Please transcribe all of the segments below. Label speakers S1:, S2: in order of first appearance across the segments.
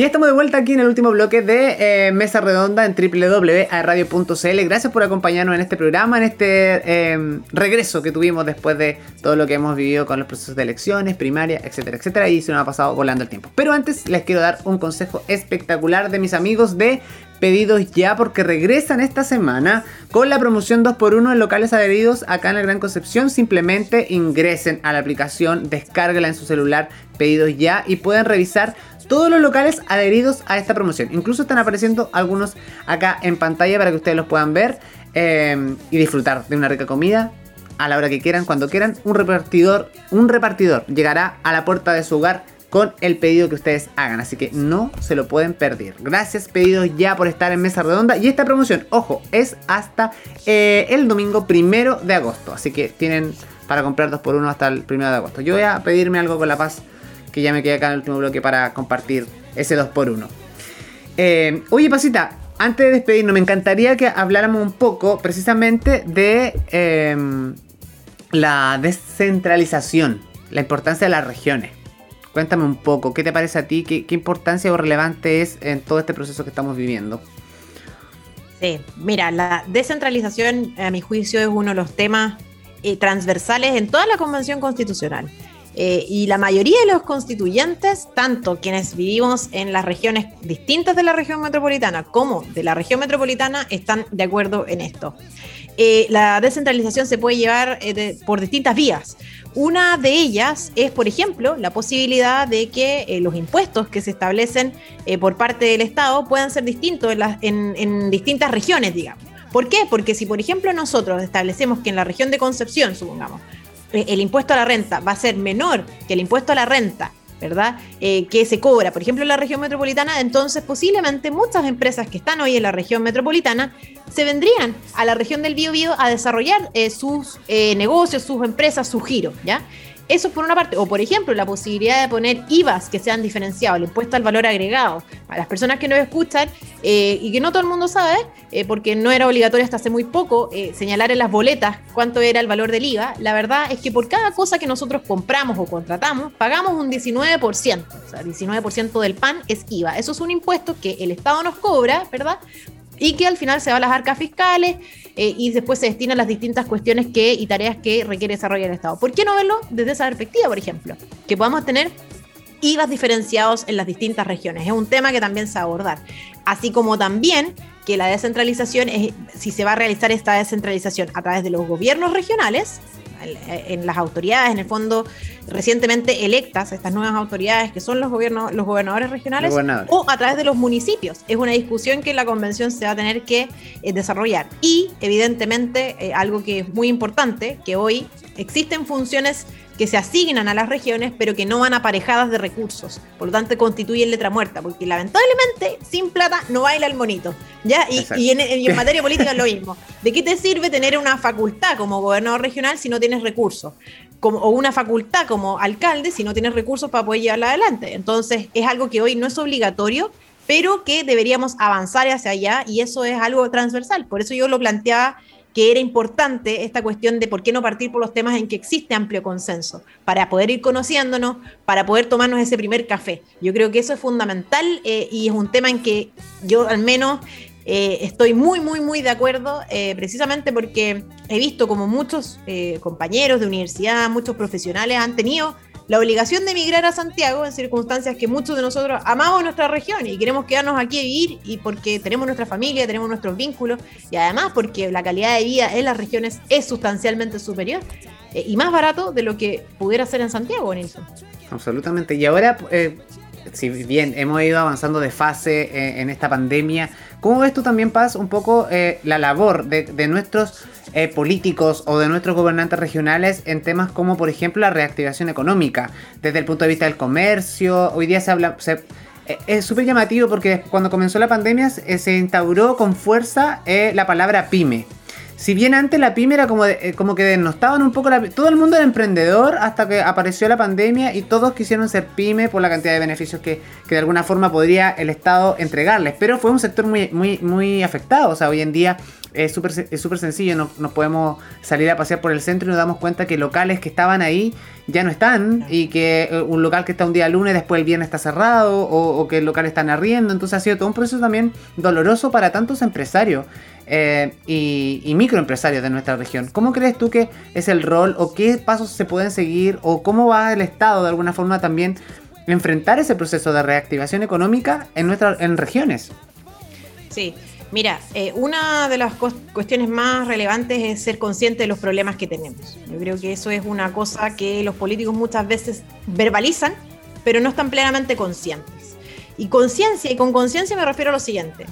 S1: Y estamos de vuelta aquí en el último bloque de eh, Mesa Redonda en www.radio.cl. Gracias por acompañarnos en este programa, en este eh, regreso que tuvimos después de todo lo que hemos vivido con los procesos de elecciones, primaria, etcétera, etcétera. Y se nos ha pasado volando el tiempo. Pero antes les quiero dar un consejo espectacular de mis amigos de pedidos ya porque regresan esta semana con la promoción 2x1 en locales adheridos acá en la Gran Concepción. Simplemente ingresen a la aplicación, descárguela en su celular, pedidos ya y pueden revisar todos los locales adheridos a esta promoción. Incluso están apareciendo algunos acá en pantalla para que ustedes los puedan ver eh, y disfrutar de una rica comida a la hora que quieran, cuando quieran. Un repartidor, un repartidor llegará a la puerta de su hogar con el pedido que ustedes hagan. Así que no se lo pueden perder. Gracias pedidos ya por estar en Mesa Redonda. Y esta promoción, ojo, es hasta eh, el domingo primero de agosto. Así que tienen para comprar 2x1 hasta el primero de agosto. Yo voy a pedirme algo con la paz, que ya me quedé acá en el último bloque para compartir ese 2x1. Eh, oye, Pasita, antes de despedirnos, me encantaría que habláramos un poco precisamente de em, la descentralización, la importancia de las regiones. Cuéntame un poco, ¿qué te parece a ti? ¿Qué, importancia o relevante es en todo este proceso que estamos viviendo?
S2: Sí, mira, la descentralización, a mi juicio, es uno de los temas eh, transversales en toda la Convención Constitucional. Eh, y la mayoría de los constituyentes, tanto quienes vivimos en las regiones distintas de la región metropolitana como de la región metropolitana, están de acuerdo en esto. Eh, la descentralización se puede llevar por distintas vías. Una de ellas es, por ejemplo, la posibilidad de que eh, los impuestos que se establecen eh, por parte del Estado puedan ser distintos en, distintas regiones, digamos. ¿Por qué? Porque si, por ejemplo, nosotros establecemos que en la región de Concepción, supongamos, eh, el impuesto a la renta va a ser menor que el impuesto a la renta ¿verdad? Eh, que se cobra, por ejemplo, en la región metropolitana, entonces posiblemente muchas empresas que están hoy en la región metropolitana se vendrían a la región del Biobío a desarrollar eh, sus eh, negocios, sus empresas, su giro, ¿ya? Eso por una parte. O por ejemplo, la posibilidad de poner IVAs que sean diferenciados, el impuesto al valor agregado. Para las personas que nos escuchan eh, y que no todo el mundo sabe, eh, porque no era obligatorio hasta hace muy poco eh, señalar en las boletas cuánto era el valor del IVA, la verdad es que por cada cosa que nosotros compramos o contratamos, pagamos un 19%. O sea, 19% del pan es IVA. Eso es un impuesto que el Estado nos cobra, ¿verdad? Y que al final se va a las arcas fiscales eh, y después se destina a las distintas cuestiones que, y tareas que requiere desarrollar el Estado. ¿Por qué no verlo desde esa perspectiva, por ejemplo? Que podamos tener IVAs diferenciados en las distintas regiones. Es un tema que también se va a abordar. Así como también que la descentralización, es, si se va a realizar esta descentralización a través de los gobiernos regionales, en las autoridades, en el fondo, recientemente electas, estas nuevas autoridades que son los, gobiernos, los gobernadores regionales, o a través de los municipios. Es una discusión que la convención se va a tener que eh, desarrollar. Y, evidentemente, eh, algo que es muy importante, que hoy existen funciones que se asignan a las regiones, pero que no van aparejadas de recursos. Por lo tanto, constituyen letra muerta, porque lamentablemente sin plata no baila el monito. ¿ya? Y, en, materia política es lo mismo. ¿De qué te sirve tener una facultad como gobernador regional si no tienes recursos? Como, o una facultad como alcalde si no tienes recursos para poder llevarla adelante. Entonces, es algo que hoy no es obligatorio, pero que deberíamos avanzar hacia allá y eso es algo transversal. Por eso yo lo planteaba que era importante esta cuestión de por qué no partir por los temas en que existe amplio consenso, para poder ir conociéndonos, para poder tomarnos ese primer café. Yo creo que eso es fundamental eh, y es un tema en que yo al menos eh, estoy muy, muy, muy de acuerdo, eh, precisamente porque he visto como muchos compañeros de universidad, muchos profesionales han tenido la obligación de emigrar a Santiago en circunstancias que muchos de nosotros amamos nuestra región y queremos quedarnos aquí a vivir y porque tenemos nuestra familia, tenemos nuestros vínculos y además porque la calidad de vida en las regiones es sustancialmente superior eh, y más barato de lo que pudiera ser en Santiago, Nilsson.
S1: Absolutamente. Y ahora, eh, si bien hemos ido avanzando de fase eh, en esta pandemia, ¿cómo ves tú también, Paz, un poco la labor de nuestros eh, políticos o de nuestros gobernantes regionales en temas como, por ejemplo, la reactivación económica, desde el punto de vista del comercio. Hoy día se habla. Eh, es súper llamativo porque cuando comenzó la pandemia se instauró con fuerza eh, la palabra pyme. Si bien antes la pyme era como, eh, como que denostaban un poco la todo el mundo era emprendedor hasta que apareció la pandemia y todos quisieron ser pyme por la cantidad de beneficios que, que de alguna forma podría el Estado entregarles. Pero fue un sector muy, muy, muy afectado. O sea, hoy en día es súper es super sencillo, nos, nos, podemos salir a pasear por el centro y nos damos cuenta que locales que estaban ahí ya no están y que eh, un local que está un día lunes después el viernes está cerrado o, que el local están arriendo, entonces ha sido todo un proceso también doloroso para tantos empresarios eh, y, microempresarios de nuestra región. ¿Cómo crees tú que es el rol o qué pasos se pueden seguir o cómo va el Estado de alguna forma también enfrentar ese proceso de reactivación económica en, nuestras en regiones?
S2: Sí, Mira, eh, una de las cuestiones más relevantes es ser consciente de los problemas que tenemos. Yo creo que eso es una cosa que los políticos muchas veces verbalizan, pero no están plenamente conscientes. Y conciencia, y con conciencia me refiero a lo siguiente.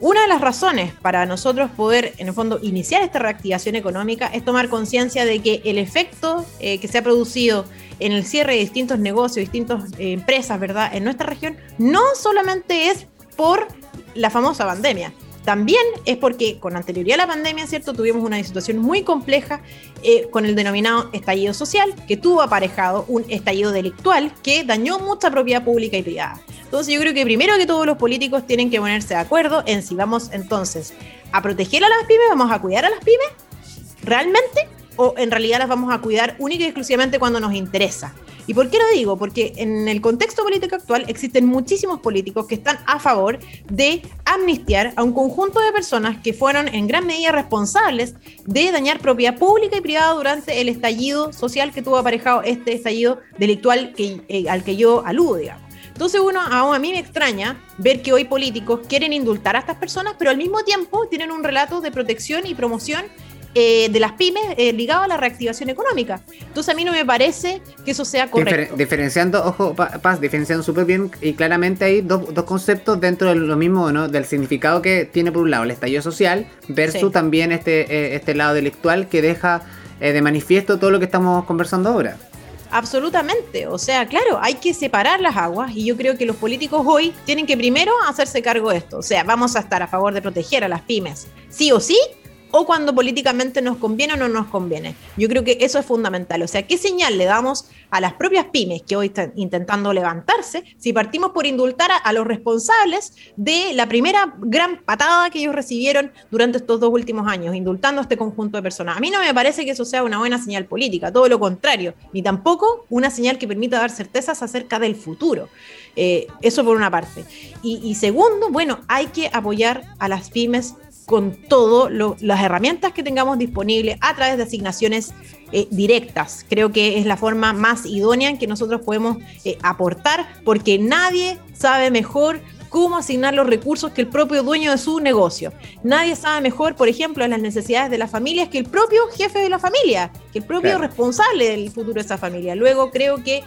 S2: Una de las razones para nosotros poder, en el fondo, iniciar esta reactivación económica es tomar conciencia de que el efecto eh, que se ha producido en el cierre de distintos negocios, distintas eh, empresas, ¿verdad?, en nuestra región, no solamente es por la famosa pandemia, también es porque con anterioridad a la pandemia, ¿cierto? Tuvimos una situación muy compleja eh, con el denominado estallido social, que tuvo aparejado un estallido delictual que dañó mucha propiedad pública y privada. Entonces yo creo que primero que todos los políticos tienen que ponerse de acuerdo en si vamos entonces a proteger a las pymes, vamos a cuidar a las pymes, realmente, o en realidad las vamos a cuidar única y exclusivamente cuando nos interesa. ¿Y por qué lo digo? Porque en el contexto político actual existen muchísimos políticos que están a favor de amnistiar a un conjunto de personas que fueron en gran medida responsables de dañar propiedad pública y privada durante el estallido social que tuvo aparejado este estallido delictual eh, al que yo aludo, digamos. Entonces uno, a mí me extraña ver que hoy políticos quieren indultar a estas personas, pero al mismo tiempo tienen un relato de protección y promoción eh, de las pymes eh, ligado a la reactivación económica. Entonces a mí no me parece que eso sea correcto.
S1: diferenciando, ojo, Paz, diferenciando súper bien y claramente hay dos, dos, conceptos dentro de lo mismo, ¿no? Del significado que tiene por un lado el estallido social versus también este, eh, este lado delictual que deja de manifiesto todo lo que estamos conversando ahora.
S2: Absolutamente, o sea, claro, hay que separar las aguas y yo creo que los políticos hoy tienen que primero hacerse cargo de esto, o sea, vamos a estar a favor de proteger a las pymes, sí o sí, o cuando políticamente nos conviene o no nos conviene. Yo creo que eso es fundamental. O sea, ¿qué señal le damos a las propias pymes que hoy están intentando levantarse si partimos por indultar a, los responsables de la primera gran patada que ellos recibieron durante estos dos últimos años, indultando a este conjunto de personas? A mí no me parece que eso sea una buena señal política, todo lo contrario, ni tampoco una señal que permita dar certezas acerca del futuro. Eh, eso por una parte. Y, y segundo, bueno, hay que apoyar a las pymes con todas las herramientas que tengamos disponibles a través de asignaciones eh, directas. Creo que es la forma más idónea en que nosotros podemos eh, aportar porque nadie sabe mejor cómo asignar los recursos que el propio dueño de su negocio. Nadie sabe mejor, por ejemplo, las necesidades de las familias que el propio jefe de la familia, que el propio responsable del futuro de esa familia. Luego creo que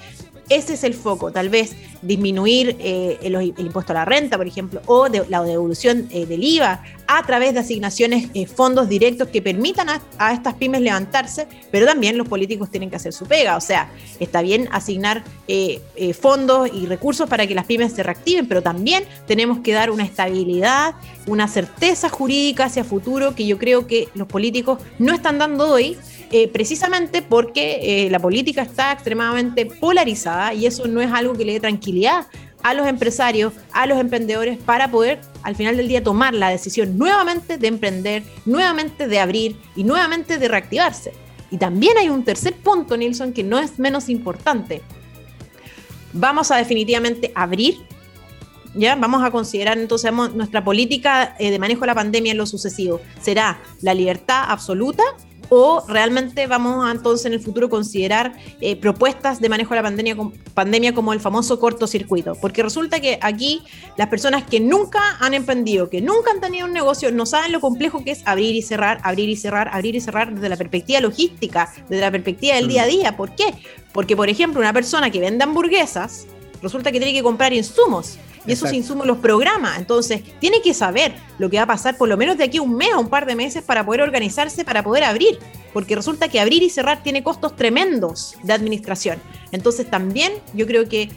S2: ese es el foco, tal vez disminuir eh, el, impuesto a la renta, por ejemplo, o de, la devolución eh, del IVA a través de asignaciones, eh, fondos directos que permitan a, estas pymes levantarse, pero también los políticos tienen que hacer su pega. O sea, está bien asignar fondos y recursos para que las pymes se reactiven, pero también tenemos que dar una estabilidad, una certeza jurídica hacia futuro que yo creo que los políticos no están dando hoy eh, precisamente porque eh, la política está extremadamente polarizada y eso no es algo que le dé tranquilidad a los empresarios, a los emprendedores, para poder al final del día tomar la decisión nuevamente de emprender, nuevamente de abrir y nuevamente de reactivarse. Y también hay un tercer punto, Nilsson, que no es menos importante. Vamos a definitivamente abrir, ¿ya? Vamos a considerar entonces nuestra política eh, de manejo de la pandemia en lo sucesivo. ¿Será la libertad absoluta o realmente vamos a entonces en el futuro considerar eh, propuestas de manejo de la pandemia, pandemia como el famoso cortocircuito. Porque resulta que aquí las personas que nunca han emprendido, que nunca han tenido un negocio, no saben lo complejo que es abrir y cerrar, abrir y cerrar, abrir y cerrar desde la perspectiva logística, desde la perspectiva del día a día. ¿Por qué? Porque, por ejemplo, una persona que vende hamburguesas, resulta que tiene que comprar insumos y esos insumos los programa. Entonces, tiene que saber lo que va a pasar por lo menos de aquí a un mes o un par de meses para poder organizarse, para poder abrir. Porque resulta que abrir y cerrar tiene costos tremendos de administración. Entonces, también yo creo que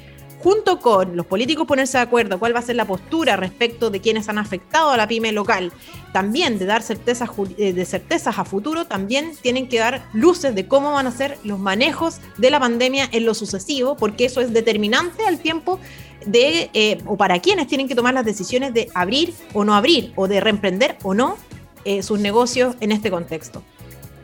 S2: junto con los políticos ponerse de acuerdo cuál va a ser la postura respecto de quienes han afectado a la pyme local, también de dar certezas, eh, de certezas a futuro, también tienen que dar luces de cómo van a ser los manejos de la pandemia en lo sucesivo, porque eso es determinante al tiempo de, eh, o para quienes tienen que tomar las decisiones de abrir o no abrir, o de reemprender o no eh, sus negocios en este contexto.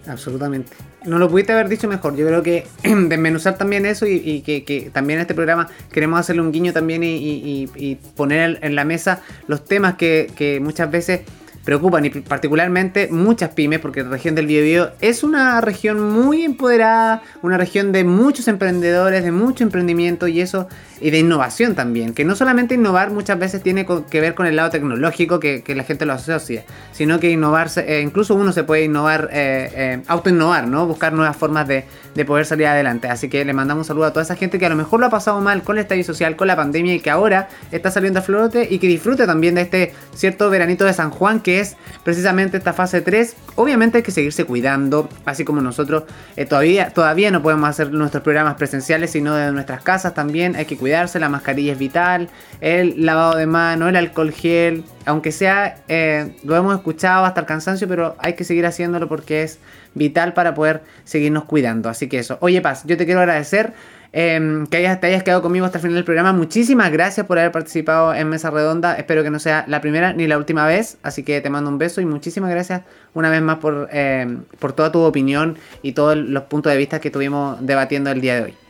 S1: Absolutamente. No lo pudiste haber dicho mejor. Yo creo que desmenuzar también eso y, que, también en este programa queremos hacerle un guiño también y, poner en la mesa los temas que, muchas veces preocupan y particularmente muchas pymes porque la región del Biobío es una región muy empoderada, una región de muchos emprendedores, de mucho emprendimiento y eso y de innovación también, que no solamente innovar muchas veces tiene que ver con el lado tecnológico que, la gente lo asocia, sino que innovar, eh, incluso uno se puede innovar, eh, eh, autoinnovar, ¿no? Buscar nuevas formas de, poder salir adelante. Así que le mandamos un saludo a toda esa gente que a lo mejor lo ha pasado mal con el estadio social, con la pandemia y que ahora está saliendo a flote y que disfrute también de este cierto veranito de San Juan que es precisamente esta fase 3. Obviamente hay que seguirse cuidando, así como nosotros todavía, todavía no podemos hacer nuestros programas presenciales, sino de nuestras casas también hay que cuidar la mascarilla es vital, el lavado de mano, el alcohol gel, aunque sea, eh, lo hemos escuchado hasta el cansancio, pero hay que seguir haciéndolo porque es vital para poder seguirnos cuidando. Así que eso, oye Paz, yo te quiero agradecer. Em, que hayas, te hayas quedado conmigo hasta el final del programa. Muchísimas gracias por haber participado en Mesa Redonda. Espero que no sea la primera ni la última vez. Así que te mando un beso y muchísimas gracias una vez más por, em, por toda tu opinión y todos los puntos de vista que tuvimos debatiendo el día de hoy.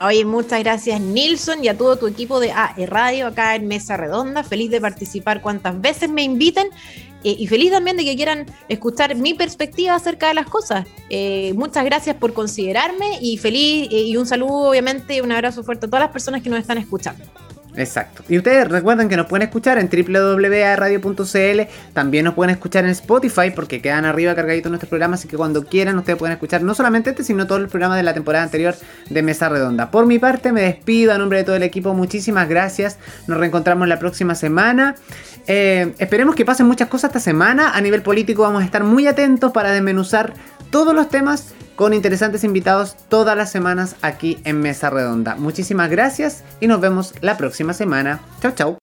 S2: Oye, muchas gracias Nilson y a todo tu equipo de AE Radio acá en Mesa Redonda. Feliz de participar cuantas veces me inviten eh, y feliz también de que quieran escuchar mi perspectiva acerca de las cosas. Eh, muchas gracias por considerarme y feliz eh, y un saludo obviamente, un abrazo fuerte a todas las personas que nos están escuchando.
S1: Exacto. Y ustedes recuerden que nos pueden escuchar en www.radio.cl. También nos pueden escuchar en Spotify porque quedan arriba cargaditos nuestros programas. Así que cuando quieran, ustedes pueden escuchar no solamente este, sino todo el programa de la temporada anterior de Mesa Redonda. Por mi parte, me despido a nombre de todo el equipo. Muchísimas gracias. Nos reencontramos la próxima semana. Eh, esperemos que pasen muchas cosas esta semana. A nivel político, vamos a estar muy atentos para desmenuzar todos los temas con interesantes invitados todas las semanas aquí en Mesa Redonda. Muchísimas gracias y nos vemos la próxima semana. Chao, chao.